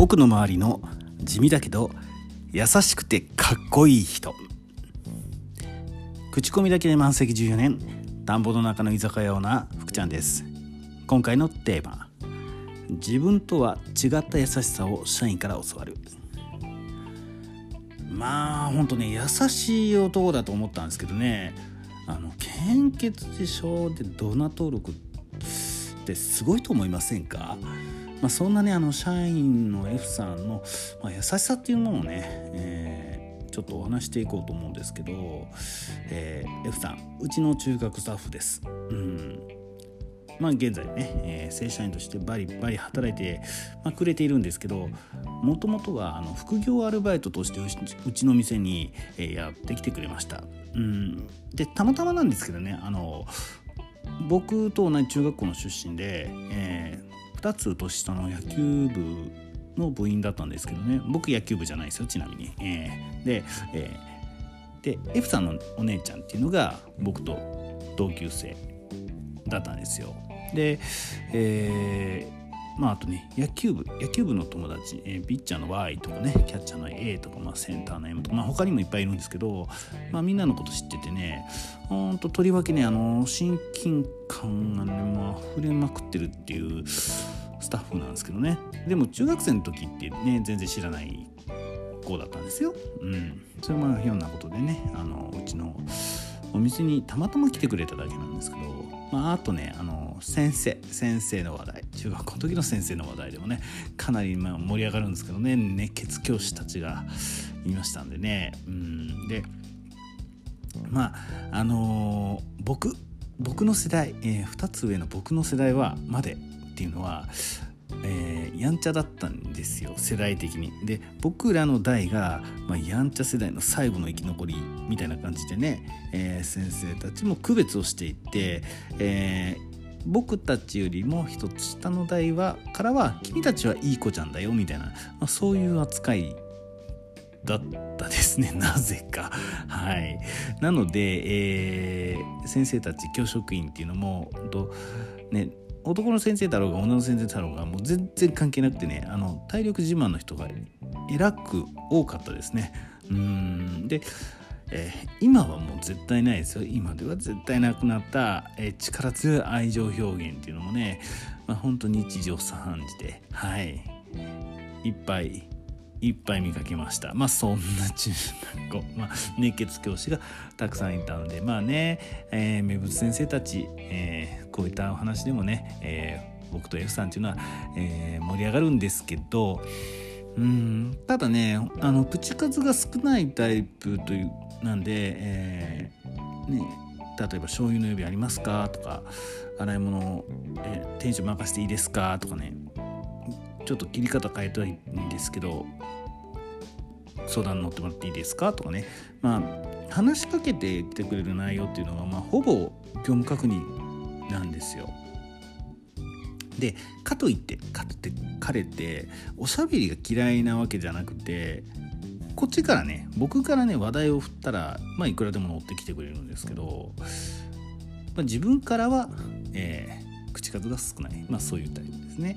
僕の周りの地味だけど優しくてかっこいい人。口コミだけで満席14年田んぼの中の居酒屋オーナー福ちゃんです。今回のテーマ自分とは違った優しさを社員から教わる。まあほんとね優しい男だと思ったんですけどね。あの献血でしょでドナ登録ってすごいと思いませんか？まあ、そんなねあの社員の F さんの、まあ、優しさっていうものをね、えー、ちょっとお話していこうと思うんですけど、えー、F さんうちの中学スタッフです。うんまあ、現在ね、えー、正社員としてバリバリ働いて、まあ、くれているんですけどもともとはあの副業アルバイトとしてうちの店に、えー、やってきてくれました。うん、でたまたまなんですけどねあの僕と同じ中学校の出身で、えー、2つ年下の野球部の部員だったんですけどね僕野球部じゃないですよちなみに。えー、で,、えー、で F さんのお姉ちゃんっていうのが僕と同級生だったんですよ。で、えーまあ、あとね野球部野球部の友達、えー、ピッチャーの Y とかねキャッチャーの A とか、まあ、センターの M とか、まあ、他にもいっぱいいるんですけど、まあ、みんなのこと知っててねほんととりわけねあの親近感がね、まあ溢れまくってるっていうスタッフなんですけどね。でも中学生の時ってね全然知らない子だったんですよ。うん、それもひょんなことでねあのうちのお店にたまたま来てくれただけなんですけど、まあ、あとねあの先生先生の話題。中学校の時の先生の話題でもねかなりま盛り上がるんですけどね。熱血教師たちがいましたんでね。うん。でまああのー、僕僕の世代、えー、2つ上の僕の世代はまでっていうのはえー、やんちゃだったんですよ世代的に。で僕らの代が、まあ、やんちゃ世代の最後の生き残りみたいな感じでね、えー、先生たちも区別をしていって、えー、僕たちよりも一つ下の代はからは君たちはいい子ちゃんだよみたいな、まあ、そういう扱いだったですね なぜかはいなので、えー、先生たち教職員っていうのもとね男の先生だろうが女の先生だろうがもう全然関係なくてねあの体力自慢の人が偉く多かったですね。うん。でえー、今はもう絶対ないですよ。今では絶対なくなった、えー、力強い愛情表現っていうのもね、まあ、本当日常茶飯事ではい。いっぱいいっぱい見かけました。まあそんな中学校、まあ、熱血教師がたくさんいたので。まあね、えー、名物先生たち、えー、こういったお話でもね、えー、僕と F さんっていうのは、え、盛り上がるんですけど。うんただねあの口数が少ないタイプというなんで、え、ね、例えば醤油の指ありますか？とか洗い物、えー、店長任せていいですか？とかね。ちょっと切り方変えたいんですけど相談乗ってもらっていいですかとかねまあ話しかけてきてくれる内容っていうのは、まあ、ほぼ業務確認なんですよ。でかといってかとって彼っておしゃべりが嫌いなわけじゃなくてこっちからね僕からね話題を振ったらまあいくらでも乗ってきてくれるんですけど、まあ、自分からは、えー、口数が少ない、まあ、そういうタイプですね。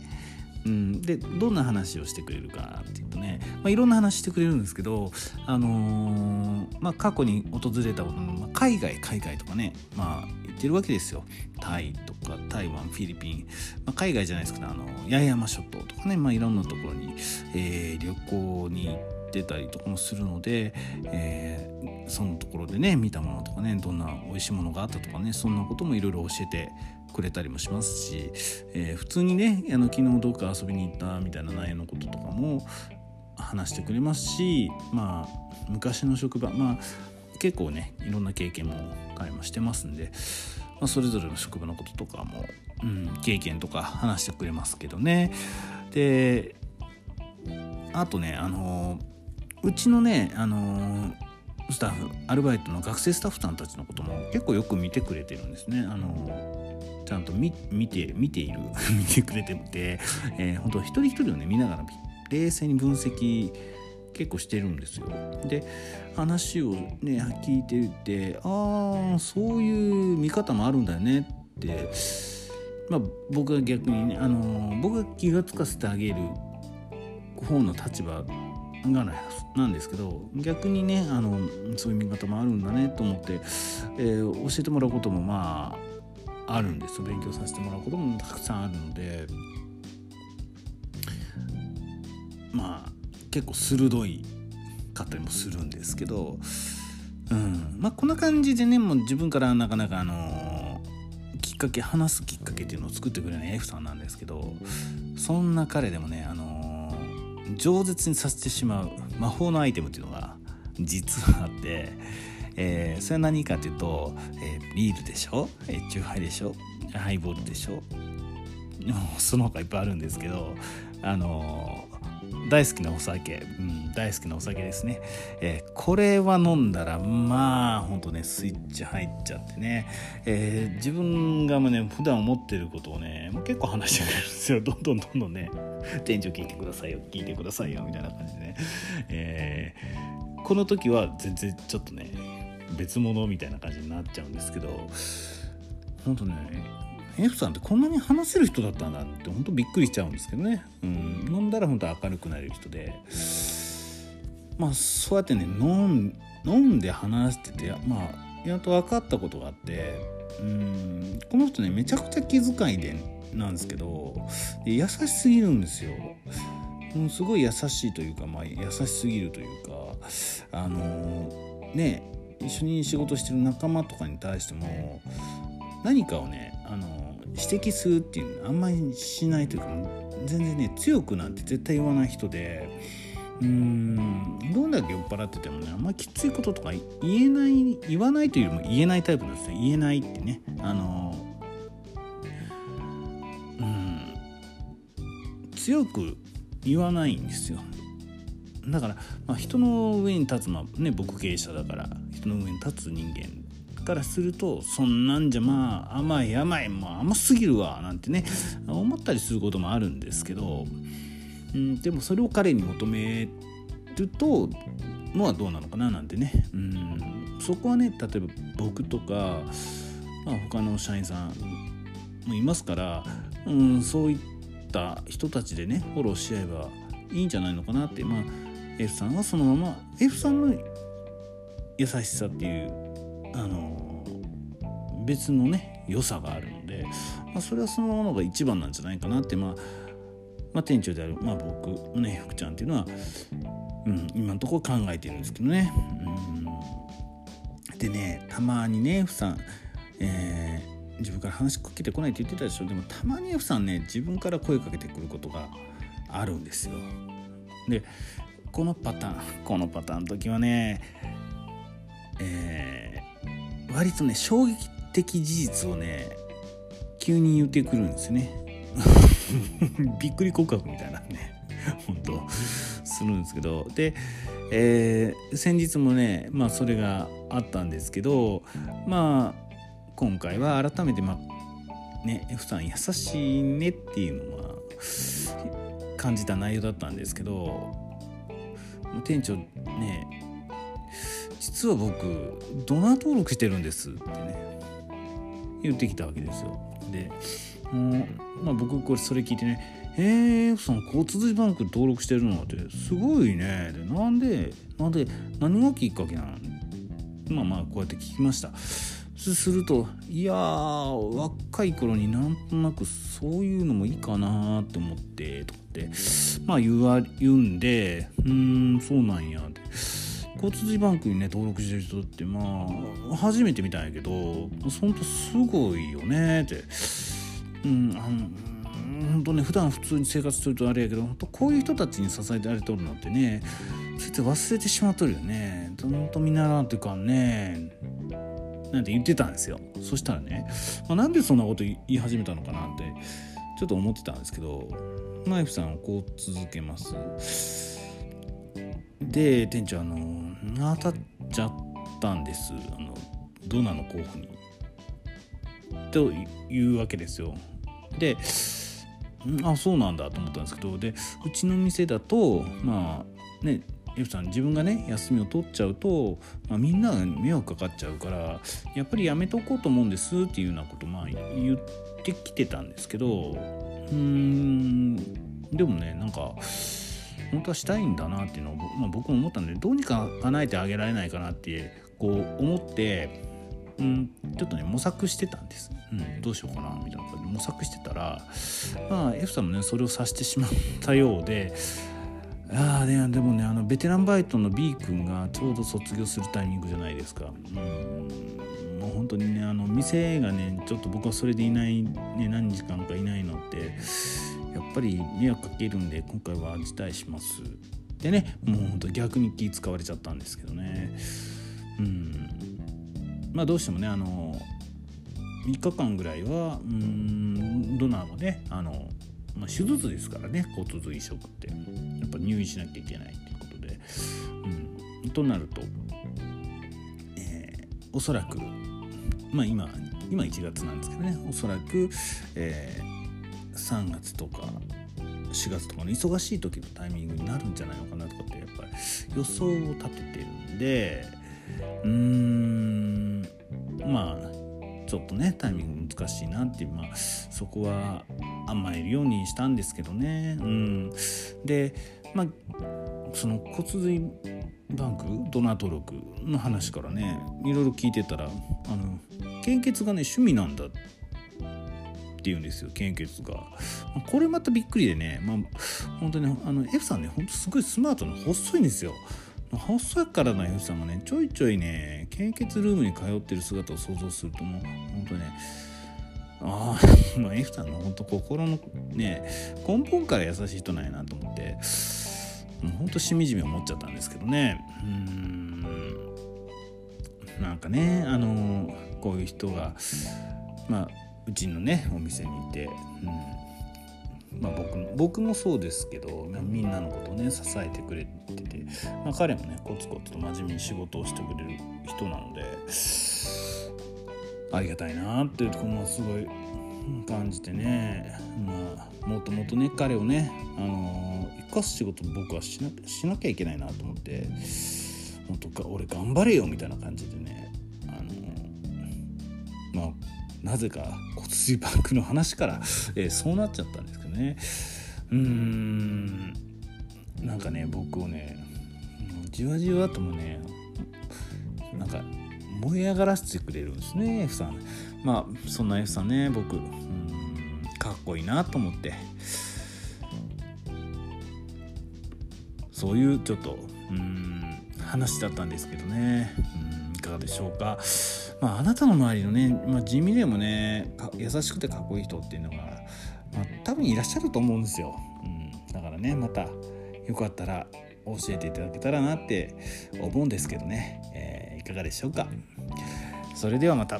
うん、でどんな話をしてくれるかっていうとね、まあ、いろんな話してくれるんですけど、あのー、まあ、過去に訪れたことの、まあ、海外海外とかね、まあ、言ってるわけですよ。タイとか台湾フィリピン、まあ、海外じゃないですけどあの八重山諸島とかね、まあ、いろんなところに、えー、旅行に行ってたりとかもするので、えー、そのところでね見たものとかねどんな美味しいものがあったとかねそんなこともいろいろ教えてくれたりもしますし、えー、普通にねあの昨日どっか遊びに行ったみたいな内容のこととかも話してくれますしまあ昔の職場まあ結構ねいろんな経験も彼もしてますんで、まあ、それぞれの職場のこととかも、うん、経験とか話してくれますけどね。であとねあのうちのね、あの、スタッフアルバイトの学生スタッフさんたちのことも結構よく見てくれてるんですね。あの、ちゃんと見て見ている 見てくれてて、えー、本当一人一人をね見ながら冷静に分析結構してるんですよ。で話をね聞いててああそういう見方もあるんだよねってまあ僕が逆にね、あの僕が気が付かせてあげる方の立場がなんですけど逆にねあのそういう見方もあるんだねと思って、えー、教えてもらうこともまああるんです。勉強させてもらうこともたくさんあるので。まあ結構鋭いかったりもするんですけど、うん。まあ、こんな感じでねもう自分からなかなかあのきっかけ話すきっかけっていうのを作ってくれない F さんなんですけどそんな彼でもねあの饒舌にさせてしまう魔法のアイテムっていうのが実はあって、えー、それは何かというと、えー、ビールでしょ、えー、チューハイでしょ？ハイボールでしょ？その他いっぱいあるんですけどあの大好きなお酒、うん、大好きなお酒ですね、えー、これは飲んだらまあほんとねスイッチ入っちゃってね、えー、自分がもね普段思ってることをね結構話してくれるんですよ。どんどんどんどんね。店長聞いてくださいよ聞いてくださいよみたいな感じでね、えー、この時は全然ちょっとね別物みたいな感じになっちゃうんですけど本当ね F さんってこんなに話せる人だったんだって本当びっくりしちゃうんですけどね、うん、飲んだら本当明るくなれる人で。まあそうやってね飲ん飲んで話しててまあやっと分かったことがあってうんこの人ねめちゃくちゃ気遣いでなんですけど優しすぎるんですよ。もうすごい優しいというか、まあ、優しすぎるというかあのね一緒に仕事してる仲間とかに対しても何かをねあの指摘するっていうのあんまりしないというか全然ね強くなんて絶対言わない人でうーんどんだけ酔っ払っててもねあんまりきついこととか言えない言わないというよりも言えないタイプなんですね言えないってねあの強く言わないんですよ。だから、まあ、人の上に立つ、まあね、僕経営者だから人の上に立つ人間からするとそんなんじゃまあ甘い甘いもう甘すぎるわなんてね思ったりすることもあるんですけど、うん、でもそれを彼に求めるとのはどうなのかななんてね、うん、そこはね例えば僕とか、まあ、他の社員さんもいますから、うん、そういったった人たちでねフォローし合えばいいんじゃないのかなってまあ F さんはそのまま F さんの優しさっていうあの別のね良さがあるので、まあ、それはそのままが一番なんじゃないかなってまあまあ、店長である、まあ、僕ね福ちゃんっていうのは、うん、今のところ考えてるんですけどね。うん、でねたまにね F さん、え自分から話しかけてこないって言ってたでしょ。でもたまに F さんね自分から声かけてくることがあるんですよ。でこのパターンこのパターンの時はねえー、割とね衝撃的事実をね急に言ってくるんですね。びっくり告白みたいなね本当するんですけど。で、えー、先日もねまあそれがあったんですけどまあ今回は改めてまあね F さん優しいねっていうのは感じた内容だったんですけど店長ね実は僕ドナー登録してるんですってね言ってきたわけですよ。でもう、まあ、僕これそれ聞いてね「えー、F さん交通事バンク登録してるの?」ってすごいね。でなんでなんで何がきっかけなのまあまあこうやって聞きました。するといや若い頃になんとなくそういうのもいいかなって思ってとかってまあ言わ言うんでうんそうなんやって交通事バンクにね登録してる人ってまあ初めて見たんやけどほんとすごいよねって。うんあの本当ね普段普通に生活するとあれやけど本当こういう人たちに支えてられとるのってねそって忘れてしまっとるよね。ほんと見習うっていうかね。なんて言ってたんですよ。そしたらね、まあ、なんでそんなこと言い始めたのかなってちょっと思ってたんですけどナイフさんはこう続けます。で店長あの当たっちゃったんです。あのドナの候補に。というわけですよ。であそうなんだと思ったんですけどでうちの店だとまあね F さん自分がね休みを取っちゃうと、まあ、みんなが迷惑かかっちゃうからやっぱりやめとこうと思うんですっていうようなことまあ言ってきてたんですけどうんでもねなんか本当はしたいんだなっていうのを、まあ、僕も思ったんでどうにか叶えてあげられないかなってこう思ってうん、ちょっとね模索してたんです、うん、どうしようかなみたいな感じで模索してたらまあ F さんもねそれを察してしまったようであね、でもねあのベテランバイトの B 君がちょうど卒業するタイミングじゃないですか。うんもう本当にねあの店がねちょっと僕はそれでいない、ね、何時間かいないのってやっぱり迷惑かけるんで今回は辞退します。でねもう本当逆に気使われちゃったんですけどね。うんまあどうしてもねあの3日間ぐらいはうんドナーもねあの、まあ、手術ですからね骨髄移植って。ぱ入院しなきゃいけないっていうことで、うん、となると、えー、おそらくまあ今今1月なんですけどね。おそらく、えー、3月とか4月とかの忙しい時のタイミングになるんじゃないのかなとかってやっぱり予想を立ててるんでうーんまあちょっとねタイミング難しいなっていうまあそこは甘えるようにしたんですけどね。うん。でまあその骨髄バンクドナー登録の話からねいろいろ聞いてたらあの献血がね趣味なんだって言うんですよ献血が。これまたびっくりでねまあ本当にあの F さんねほんとすごいスマートな細いんですよ。細いからの F さんがねちょいちょいね献血ルームに通ってる姿を想像するともう本当ねああ、まあ、F さんの本当心のね根本から優しい人なんやなと思ってもうほんとしみじみ思っちゃったんですけどね。うん。なんかねあのこういう人がまあうちのねお店にいて、うん。まあ僕、僕もそうですけど、みんなのことをね支えてくれてて、まあ、彼もねコツコツと真面目に仕事をしてくれる人なのでありがたいなっていうとこもすごい感じてね、まあ、もっともっとね彼をね、あの生かす仕事僕はしなしなきゃいけないなと思って本当か俺頑張れよみたいな感じでね、あのまあなぜか骨髄バンクの話から、えー、そうなっちゃったんですけどね。うーんなんかね僕をねじわじわともねなんか燃え上がらせてくれるんですね F さん。まあそんな F さんね僕うんかっこいいなと思って。そういうちょっとうん話だったんですけどね。うんいかがでしょうか。まああなたの周りのね、まあ、地味でもね優しくてかっこいい人っていうのが、まあ、多分いらっしゃると思うんですよ、うん、だからねまたよかったら教えていただけたらなって思うんですけどね、えー、いかがでしょうか。それではまた。